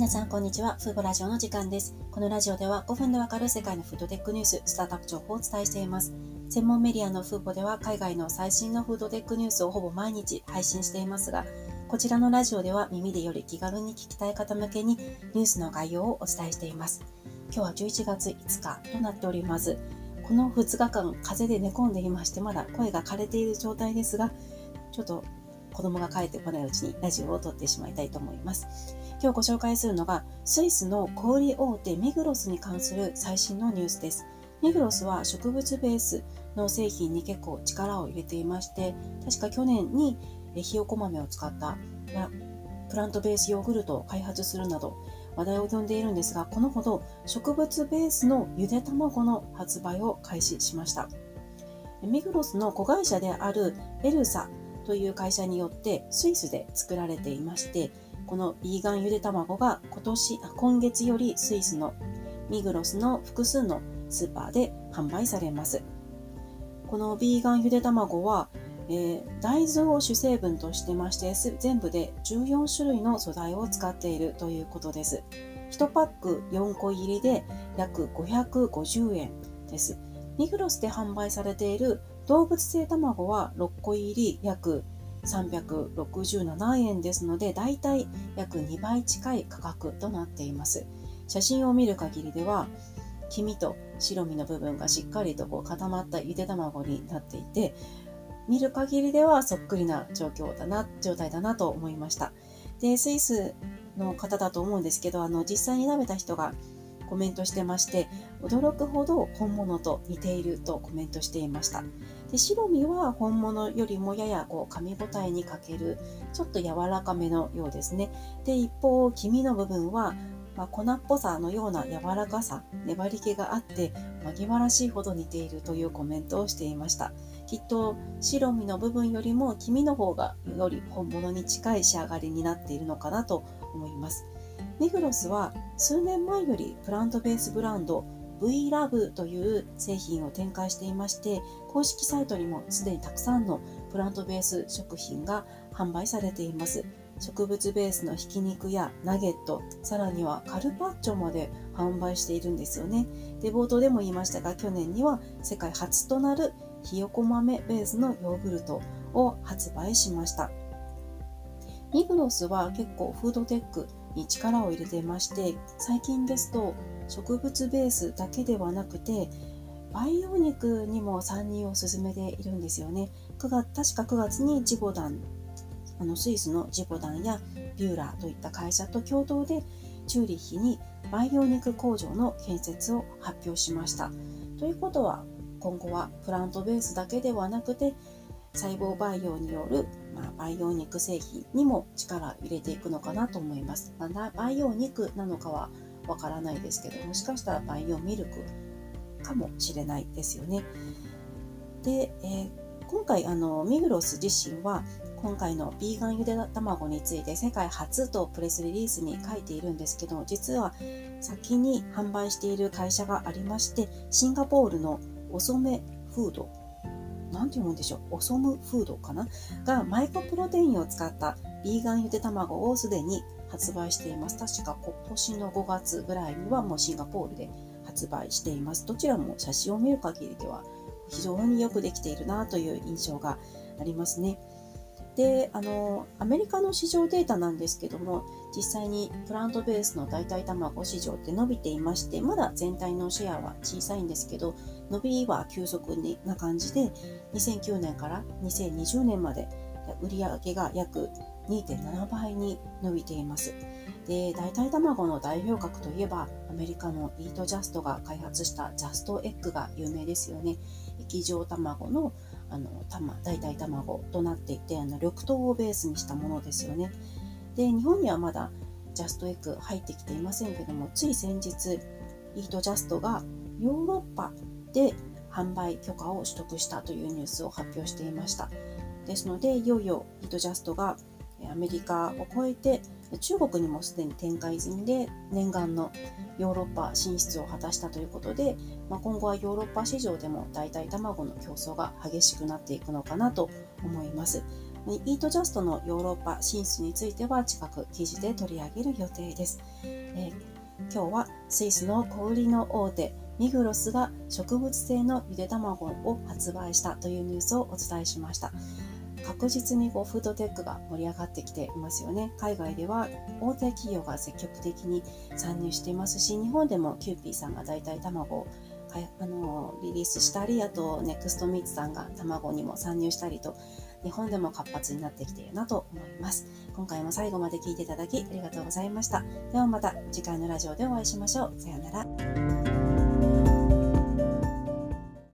皆さん、こんにちは。フードラジオの時間です。このラジオでは5分でわかる世界のフードテックニュース、スタートアップ情報をお伝えしています。専門メディアのフーボでは海外の最新のフードテックニュースをほぼ毎日配信していますが、こちらのラジオでは耳でより気軽に聞きたい方向けにニュースの概要をお伝えしています。今日は11月5日となっております。この2日間、風邪で寝込んでいまして、まだ声が枯れている状態ですが、ちょっと子供が帰ってこないうちにラジオを撮ってしまいたいと思います。今日ご紹介するのが、スイスの小売大手ミグロスに関する最新のニュースです。ミグロスは植物ベースの製品に結構力を入れていまして、確か去年にひよこ豆を使ったプラントベースヨーグルトを開発するなど話題を呼んでいるんですが、このほど植物ベースのゆで卵の発売を開始しました。ミグロスの子会社であるエルサという会社によってスイスで作られていまして、このビーガンゆで卵が今年、今月よりスイスのミグロスの複数のスーパーで販売されます。このビーガンゆで卵は、えー、大豆を主成分としてまして、全部で14種類の素材を使っているということです。1パック4個入りで約550円です。ミグロスで販売されている動物性卵は6個入り約367円ですので、だいたい約2倍近い価格となっています。写真を見る限りでは、黄身と白身の部分がしっかりとこう固まったゆで卵になっていて、見る限りではそっくりな状況だな、状態だなと思いました。で、スイスの方だと思うんですけど、あの、実際に舐めた人がコメントしてまして、驚くほど本物と似ているとコメントしていました。で白身は本物よりもややこう噛み応えに欠ける、ちょっと柔らかめのようですね。で、一方、黄身の部分は、まあ、粉っぽさのような柔らかさ、粘り気があって、紛らわしいほど似ているというコメントをしていました。きっと白身の部分よりも黄身の方がより本物に近い仕上がりになっているのかなと思います。ミグロスは数年前よりプラントベースブランド VLove という製品を展開していまして公式サイトにもすでにたくさんのプラントベース食品が販売されています。植物ベースのひき肉やナゲットさらにはカルパッチョまで販売しているんですよね。で冒頭でも言いましたが去年には世界初となるひよこ豆ベースのヨーグルトを発売しました。ミグロスは結構フードテックに力を入れてまして最近ですと植物ベースだけではなくて培養肉にも参入を進めているんですよね。9月確か9月にジボダンあのスイスのジボダンやビューラーといった会社と共同でチューリッヒに培養肉工場の建設を発表しました。ということは今後はプラントベースだけではなくて細胞培養による、まあ、培養肉製品にも力を入れていくのかなと思います。まあ、培養肉なのかはわからないですけど、もしかしたら培養ミルクかもしれないですよね。で、えー、今回あのミグロス自身は今回のビーガンゆで卵について世界初とプレスリリースに書いているんですけど実は先に販売している会社がありましてシンガポールのお染めフード何て読むんでしょう、オソムフードかな？がマイクプロテインを使ったビーガンゆで卵をすでに発売しています。確か今年の5月ぐらいにはもうシンガポールで発売しています。どちらも写真を見る限りでは非常によくできているなという印象がありますね。で、あの、アメリカの市場データなんですけども、実際にプラントベースの代替卵市場って伸びていまして、まだ全体のシェアは小さいんですけど、伸びは急速な感じで、2009年から2020年まで売上が約2.7倍に伸びています。で、代替卵の代表格といえば、アメリカのイートジャストが開発したジャストエッグが有名ですよね。液状卵のあの代替卵となっていてあの緑豆をベースにしたものですよね。で日本にはまだジャストエッグ入ってきていませんけどもつい先日イートジャストがヨーロッパで販売許可を取得したというニュースを発表していました。ですのでいよいよイートジャストがアメリカを超えて中国にもすでに展開済みで念願のヨーロッパ進出を果たしたということで、まあ、今後はヨーロッパ市場でも代替卵の競争が激しくなっていくのかなと思います。イートジャストのヨーロッパ進出については近く記事で取り上げる予定です。えー、今日はスイスの小売りの大手ミグロスが植物性のゆで卵を発売したというニュースをお伝えしました。確実にこうフードテックが盛り上がってきていますよね。海外では大手企業が積極的に参入していますし、日本でもキューピーさんが代替卵をあのリリースしたり、あとネクストミーツさんが卵にも参入したりと、日本でも活発になってきているなと思います。今回も最後まで聞いていただきありがとうございました。ではまた次回のラジオでお会いしましょう。さようなら。